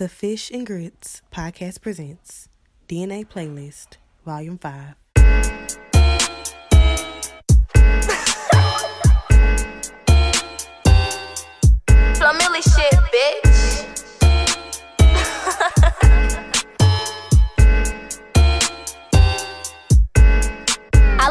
The Fish and Grits podcast presents DNA Playlist, Volume 5. Flamilly shit, bitch.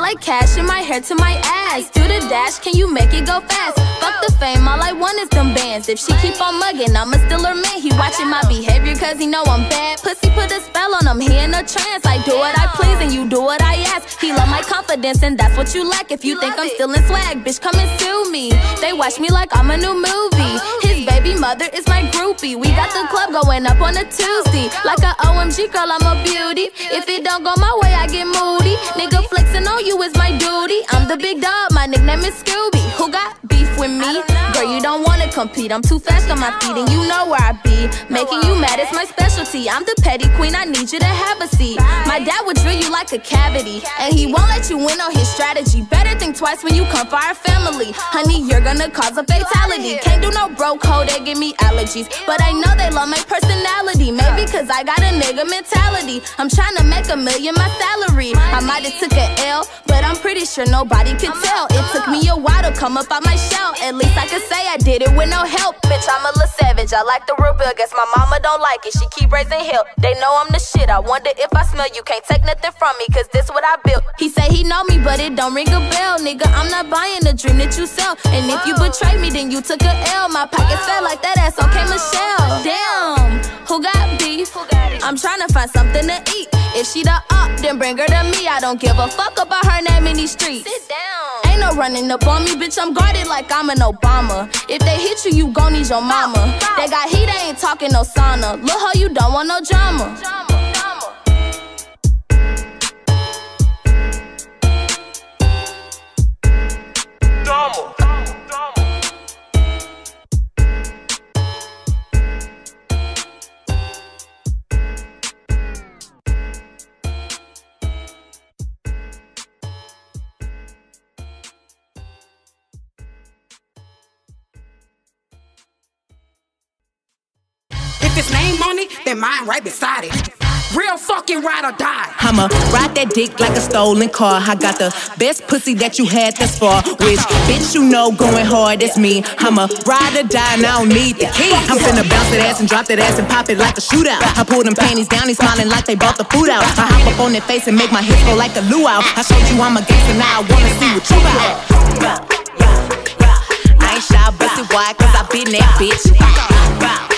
Like cash in my hair to my ass. Do the dash, can you make it go fast? Fuck the fame, all I want is them bands. If she keep on mugging, I'ma still her man. He watching my behavior cause he know I'm bad. Pussy put a spell on him, he in a trance. I do what I please and you do what I ask. He love my confidence and that's what you lack. If you think I'm still in swag, bitch, come and sue me. They watch me like I'm a new movie. Baby mother is my groupie. We got the club going up on a Tuesday. Like a OMG girl, I'm a beauty. If it don't go my way, I get moody. Nigga flexing on you is my duty. I'm the big dog, my nickname is Scooby. Who got beef with me? Girl, you don't wanna compete. I'm too fast on my feet, and you know where I be. Making you mad is my specialty. I'm the petty queen, I need you to have a seat. My dad would drill you like a cavity, and he won't let you win on his strategy. Better think twice when you come for our family. Honey, you're gonna cause a fatality. Can't do no bro code, they give me allergies. But I know they love my personality. Maybe cause I got a nigga mentality. I'm trying to make a million my salary. I might have took a L, but I'm pretty sure nobody could tell. It took me a while to come up out my shell. At least I could say I did it with no help. Bitch, I'm a little savage. I like the real bill. Guess my mama don't like it. She keep raising hell. They know I'm the shit. I wonder if I smell you. Can't take nothing from me, cause this what I built. He say he know me, but it don't ring a bell. Nigga, I'm not buying the dream that you sell. And if you betray me, then you took a L. My pockets felt like that ass. Okay, Michelle. Damn, who got beef? I'm trying to find something to eat. If she the up, then bring her to me. I don't give a fuck about her name in these streets. Sit down. Ain't no running up on me, bitch. I'm guarded like I'm an Obama. If they hit you, you gon' need your mama. They got heat, they ain't talking no sauna. Look how you don't want no drama. If then mine right beside it. Real fucking ride or die. I'ma ride that dick like a stolen car. I got the best pussy that you had thus far. Which bitch you know going hard, it's me. I'ma ride or die and I don't need the key. I'm finna bounce that ass and drop that ass and pop it like a shootout. I pull them panties down, they smiling like they bought the food out. I hop up on their face and make my hips go like a luau. I showed you I'm a gangster, now I wanna see what you got. I ain't shy, busted wide, cause I been that bitch.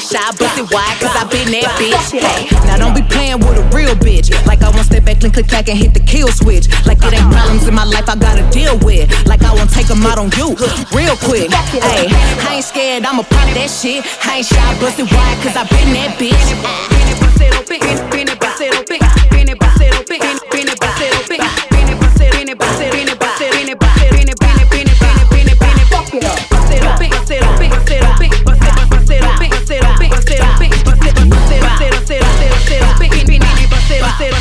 Hey, hey, I ain't shy, busted wide, cause I been that bitch. Hey, now don't be playing with a real bitch. Like I won't step back, click, click, clack, and hit the kill switch. Like it ain't problems in my life I gotta deal with. Like I won't take them out on you, real quick. Hey, I ain't scared, I'ma pop that shit. I ain't shy, busted wide, cause I been that bitch.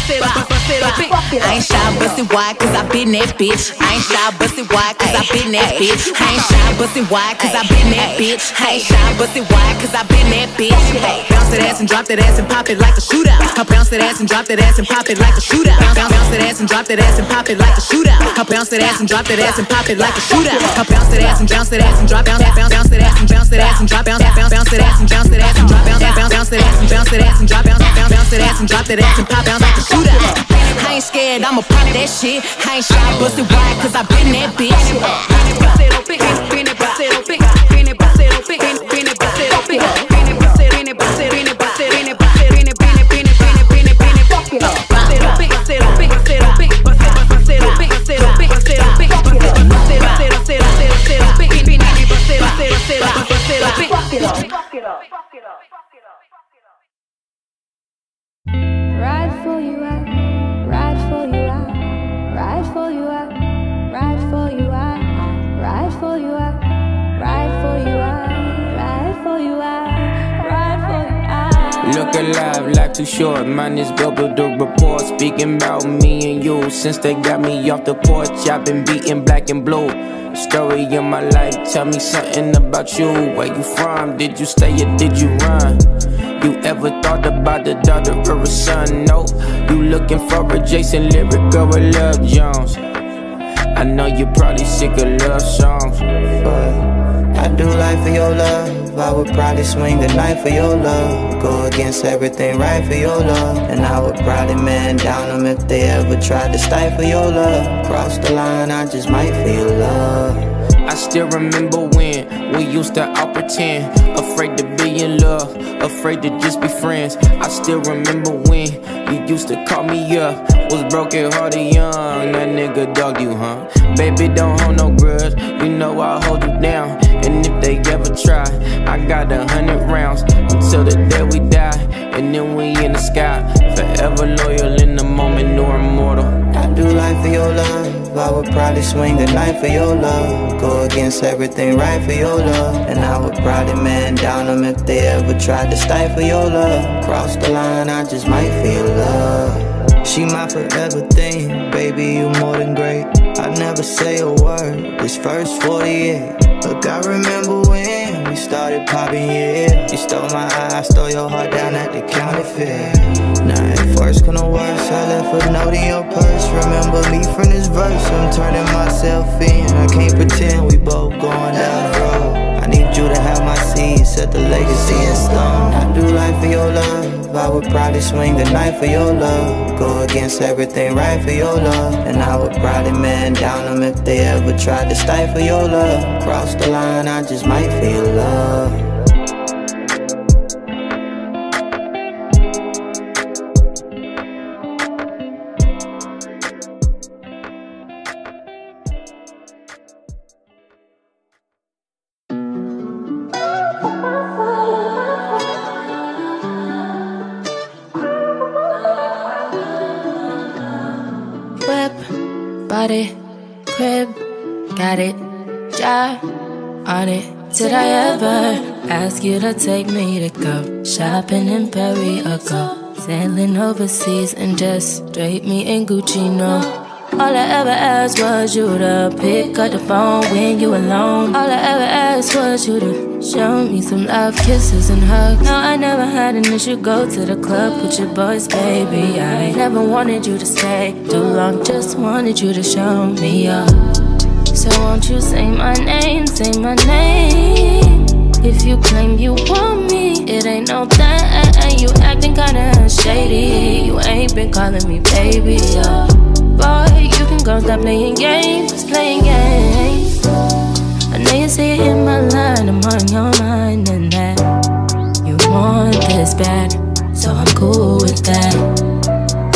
I ain't shy, busted wide, cause I been that bitch. I ain't shy, busted wide, cause I been that bitch. I ain't shy, busted wide, cause I been that bitch. I ain't shy, busted wide, cause I been that bitch. Hey, bounce that ass and drop that ass and pop it like a shootout. I bounce that ass and drop that ass and pop it like a shootout. Bounce, bounce that ass and drop that ass and pop it like a shootout. I bounce that ass and drop that ass and pop it like a shootout. I bounce that ass and bounce that ass and drop bounce bounce bounce that ass and bounce that ass and drop bounce bounce bounce that ass and bounce that ass and drop bounce bounce bounce that ass and bounce that ass and drop bounce bounce bounce that ass and drop that ass and pop bounce like a shootout. I ain't scared, I'ma pop that shit. I ain't shy, busted wide, cause I been that bitch. Ride for you out, ride for you out, ride for you out, ride for you out, ride for you out, ride for you out, ride for you out, ride for you out. Look alive, life too short. Mine is built the report. Speaking about me and you. Since they got me off the porch, I've been beating black and blue. Story of my life, tell me something about you. Where you from? Did you stay or did you run? You ever thought about the daughter or a son? No. You looking for a Jason lyric or a Love Jones? I know you're probably sick of love songs. But I do life for your love. I would probably swing the knife for your love. Go against everything right for your love. And I would probably man down them if they ever tried to stifle your love. Cross the line, I just might feel love. Still remember when we used to all pretend, afraid to be in love, afraid to just be friends. I still remember when you used to call me up, was broken hearted young. That nigga dogged you, huh? Baby, don't hold no grudge, you know I'll hold you down. And if they ever try, I got a hundred rounds until the day we die. And then we in the sky, forever loyal in the moment, no immortal. I do life for your love. I would probably swing the knife for your love. Go against everything right for your love. And I would probably man down them if they ever tried to stifle your love. Cross the line, I just might feel love. She my forever thing, baby, you more than great. I never say a word, this first 48. Look, I remember when we started popping, yeah. You stole my eye, I stole your heart down at the county fair. Now, at first, couldn't worse, I left a note in your purse. Remember me from this verse, I'm turning myself in. I can't pretend we both going down the road. I need you to have my seed, set the legacy in stone. I do life for your love, I would probably swing the knife for your love. Go against everything right for your love. And I would probably man down them if they ever tried to stifle your love. Cross the line, I just might feel love. Ask you to take me to go shopping in Paris or go sailing overseas and just drape me in Gucci? No. All I ever asked was you to pick up the phone when you alone. All I ever asked was you to show me some love, kisses, and hugs. No, I never had an issue. Go to the club with your boys, baby. I never wanted you to stay too long, just wanted you to show me up. So won't you say my name, say my name? If you claim you want me, it ain't no thing. You acting kinda shady. You ain't been calling me baby. Boy, you can go stop playing games, playing games. I know you see it in my line, I'm on your mind, and that you want this bad. So I'm cool with that.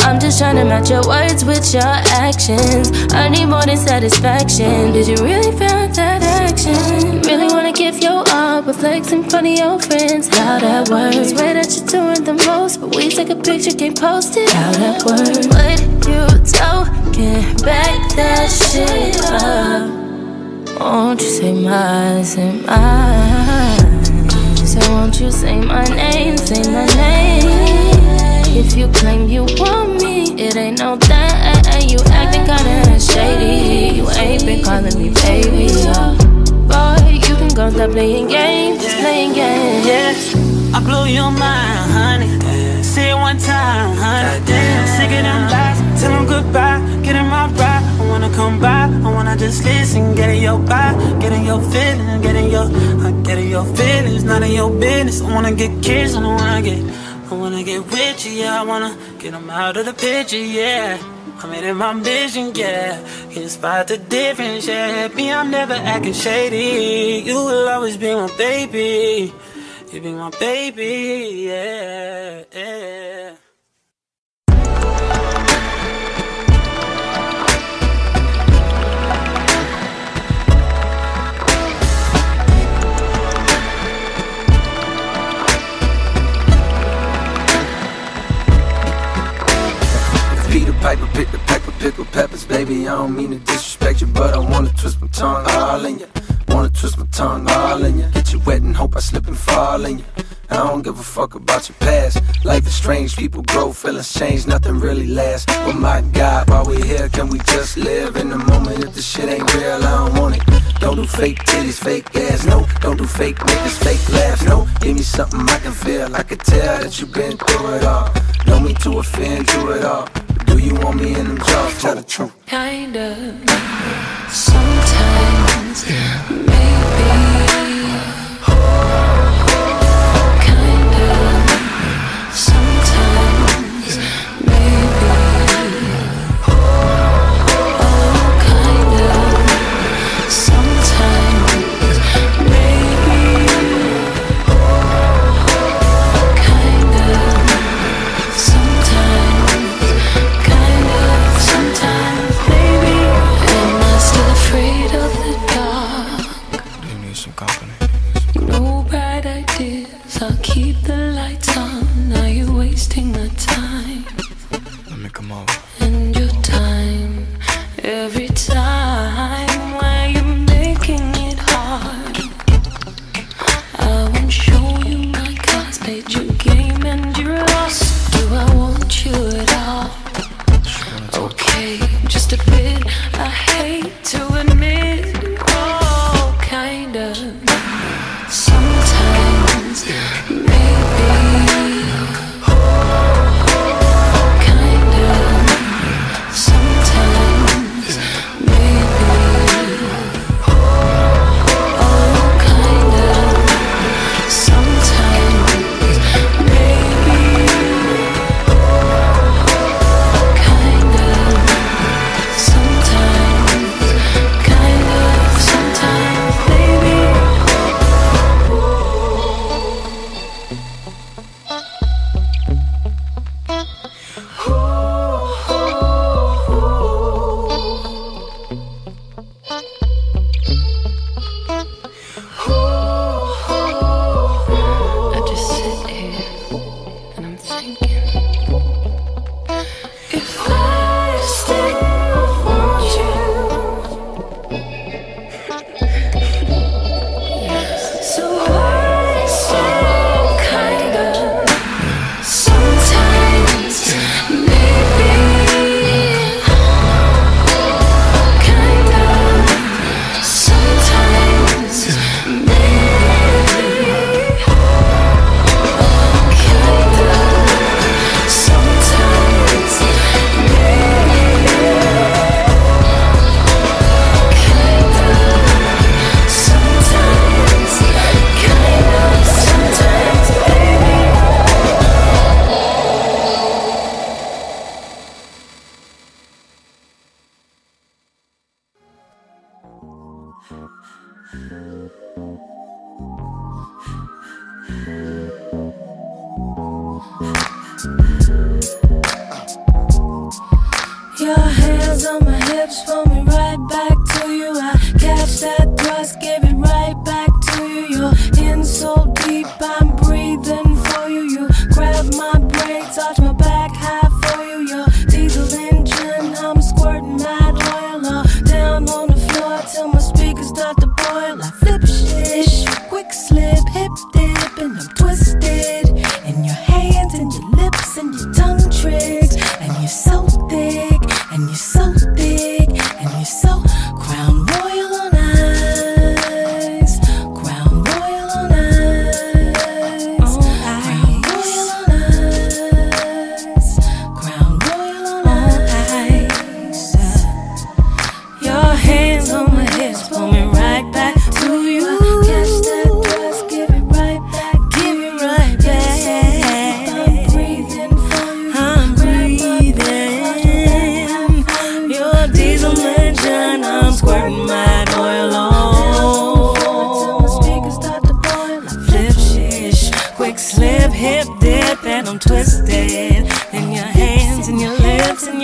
I'm just trying to match your words with your actions. I need more than satisfaction. Did you really feel that action? Really wanna give your all, but flex in front of your friends. How that works? Swear that you're doing the most, but we take a picture, can't post it. How that works? What you talking? Back that shit up. Won't you say my, say mine? So won't you say my name, say my name? If you claim you want me, it ain't no thing. You acting kinda shady. You ain't been calling me baby. Boy, you stop playing games, just playing games. Yeah, I blew your mind, honey. Say it one time, honey. Sick of them lies, tell them goodbye. Get in my ride, I wanna come by. I wanna just listen, get in your vibe, get in your feelings, get in your, I get in your feelings, None of your business. I wanna get kissed, I don't wanna get. I wanna get with you, yeah. I wanna get them out of the picture, yeah. I made it my mission, yeah. Can spot the difference, yeah. Me, I'm never acting shady. You will always be my baby. You be my baby, yeah, yeah. Baby. I don't mean to disrespect you, but I wanna twist my tongue all in ya. Wanna twist my tongue all in ya. Get you wet and hope I slip and fall in ya. I don't give a fuck about your past. Life is strange people grow, feelings change, nothing really lasts. But my God, while we here, can we just live in the moment? If the shit ain't real, I don't want it. Don't do fake titties, fake ass, no. Don't do fake niggas, fake laughs, no. Give me something I can feel, I can tell that you've been through it all. Know me to offend you at all. Do you want me in them jaws? Tell the truth. Kinda. Sometimes. Maybe.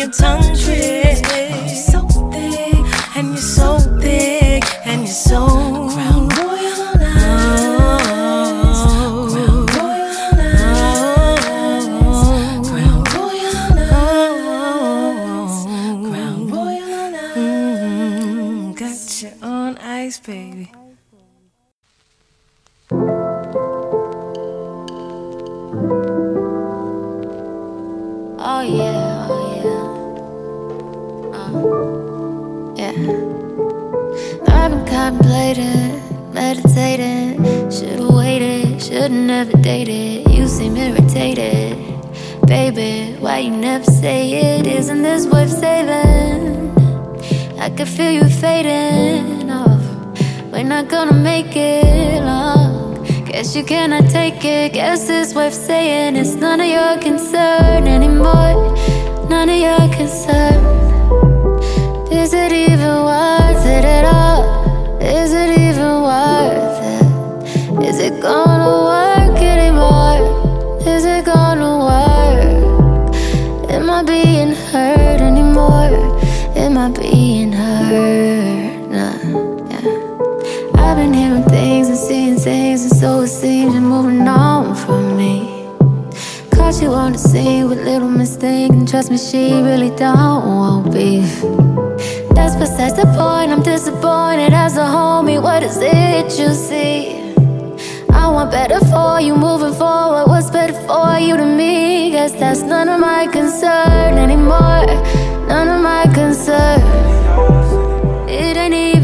your tongue twist. Baby, why you never say it? Isn't this worth saving? I can feel you fading off. We're not gonna make it long. Guess you cannot take it. Guess it's worth saying. It's none of your concern anymore. None of your concern. Is it even worth it at all? Is it even worth it? Is it gonna work anymore? Is it gonna being hurt anymore? Am I being hurt? Nah, yeah. I've been hearing things and seeing things, and so it seems you're moving on from me. Caught you on the scene with little mistake, and trust me, she really don't want beef. That's besides the point. I'm disappointed as a homie. What is it you see? Want better for you moving forward. What's better for you to me? Guess that's none of my concern anymore. None of my concern. It ain't even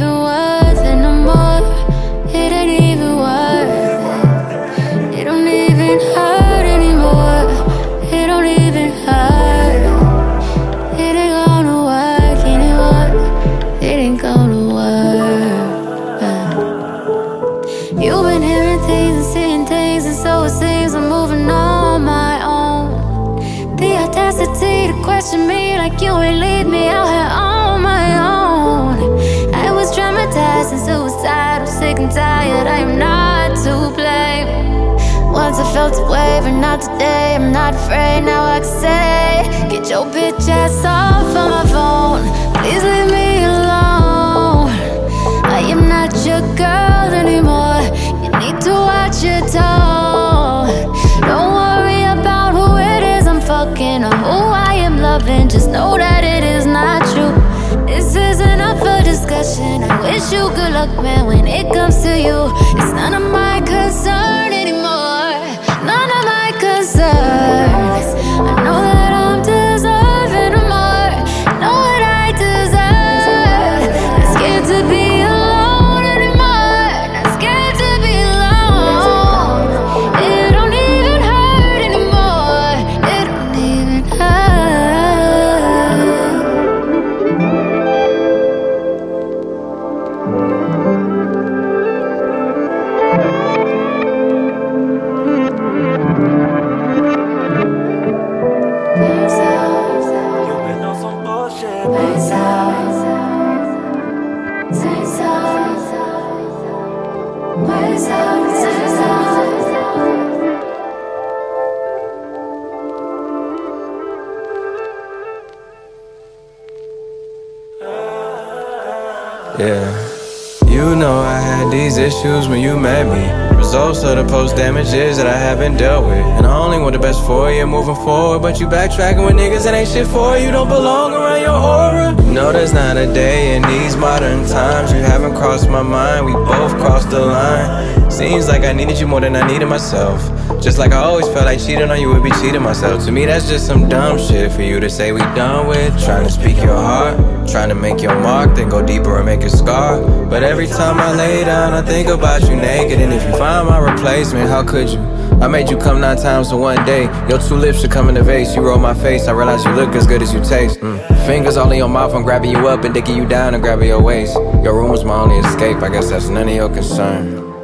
felt a wave, and not today. I'm not afraid, now I can say, Get your bitch ass off of my phone. Please leave me alone. I am not your girl anymore. You need to watch your tone. Don't worry about who it is I'm fucking or who I am loving. Just know that it is not true. This isn't up for discussion. I wish you good luck, man, when it comes to you. It's none of my concern Yeah. You know I had these issues when you met me. Results of the post damages that I haven't dealt with. And I only want the best for you moving forward. But you backtracking with niggas that ain't shit for you. Don't belong around your aura. No, there's not a day in these modern times you haven't crossed my mind. We both crossed the line. Seems like I needed you more than I needed myself. Just like I always felt like cheating on you would be cheating myself. To me, that's just some dumb shit for you to say we done with. Trying to speak your heart, trying to make your mark, then go deeper and make a scar. But every time I lay down, I think about you naked. And if you find my replacement, how could you? I made you come nine times in one day. Your two lips should come in the vase. You roll my face. I realize you look as good as you taste. Mm. Fingers all in your mouth. I'm grabbing you up and digging you down and grabbing your waist. Your room was my only escape. I guess that's none of your concern.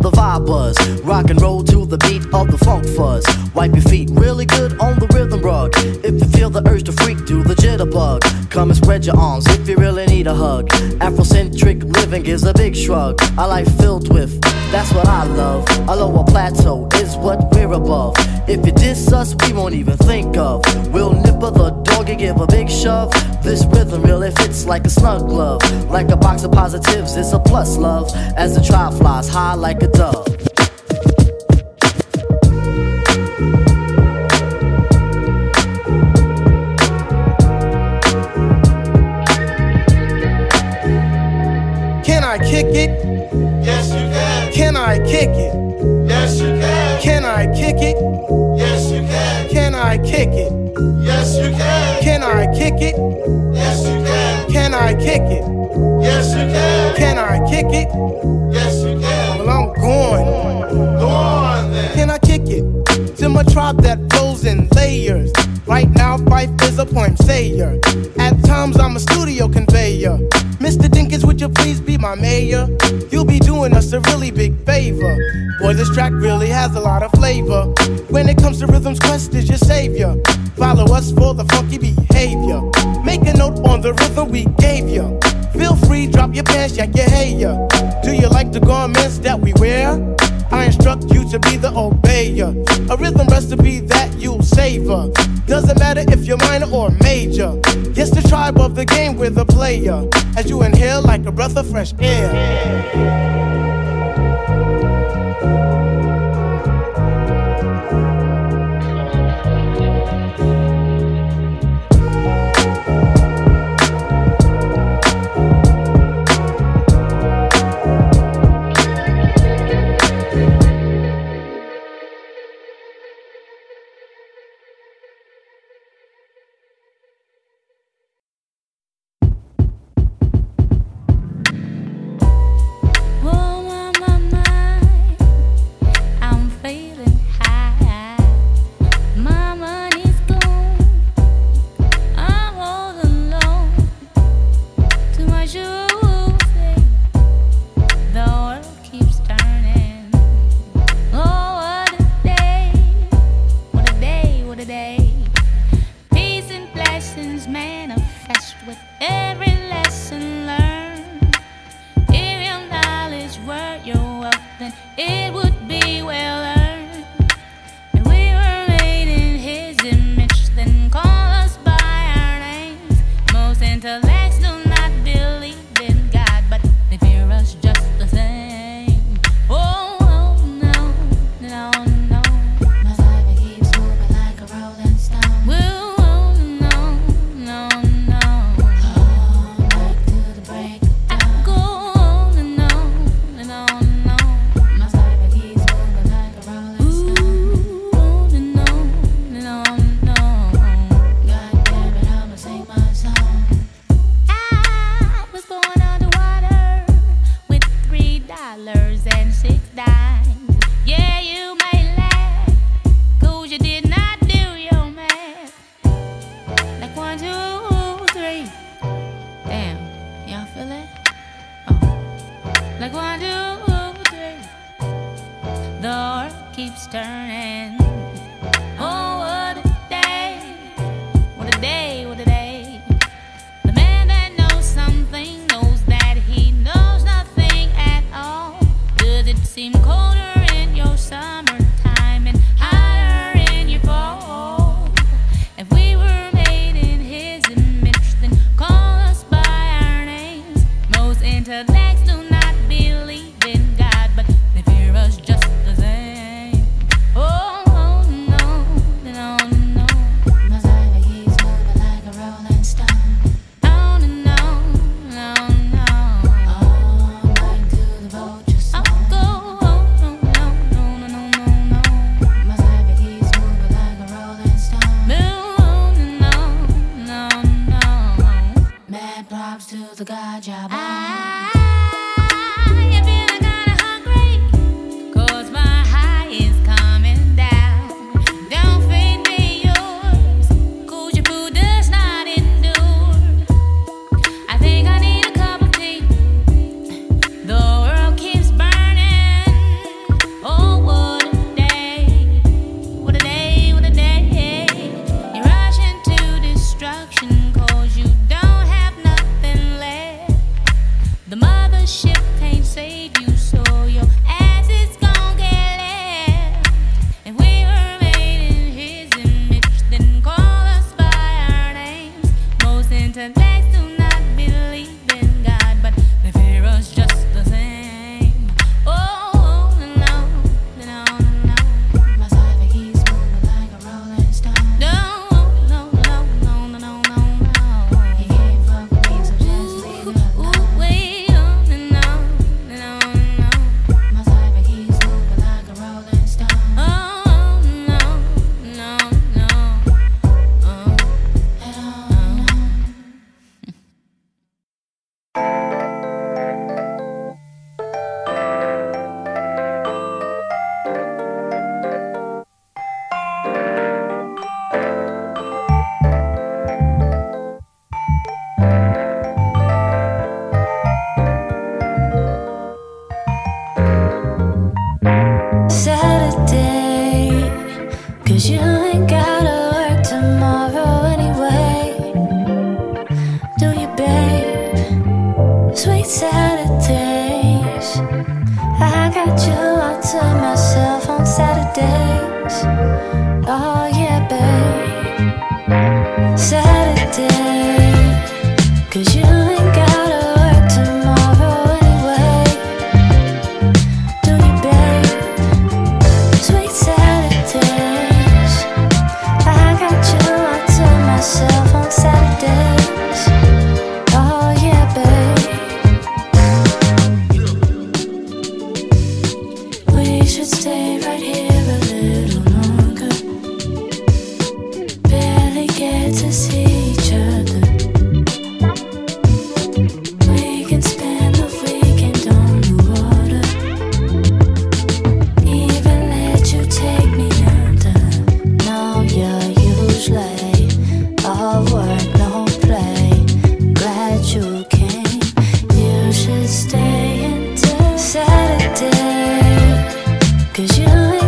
The vibe buzz. Rock and roll to the beat of the funk fuzz. Wipe your feet really good on the rhythm rug. If you feel the urge to freak, do the jitterbug. Come and spread your arms if you really need a hug. Afrocentric living is a big shrug. A life filled with, that's what I love. A lower plateau is what we're above. If you diss us, we won't even think of. We'll nipper the dog and give a big shove. This rhythm really fits like a snug glove. Like a box of positives, it's a plus love. As the tribe flies high like a dove. Can I kick it? Yes, you can. Can I kick it? Yes, you can. Can I kick it? Yes, you can. Can I kick it? Yes, you can. Can I kick it? Yes, you can. Can I kick it? Yes, you can. Can I kick it? Yes, you can. Well, I'm going. Go on then. Can I kick it? To my tribe that flows in layers. Right now, Phife is a poem sayer. At times, I'm a studio conveyor. Mr. Dinkins, would you please be my mayor? You'll be doing us a really big favor. Boy, this track really has a lot of flavor. When it comes to rhythms, Quest is your savior. Follow us for the funky behavior. Make a note on the rhythm we gave you. Feel free, drop your pants, yak your hair. Do you like the garments that we wear? I instruct you to be the obeyer. A rhythm recipe that you'll savor. Doesn't matter if you're minor or major. Yes, the tribe of the game with a player. As you inhale like a breath of fresh air. Keeps turning. Babe. Cause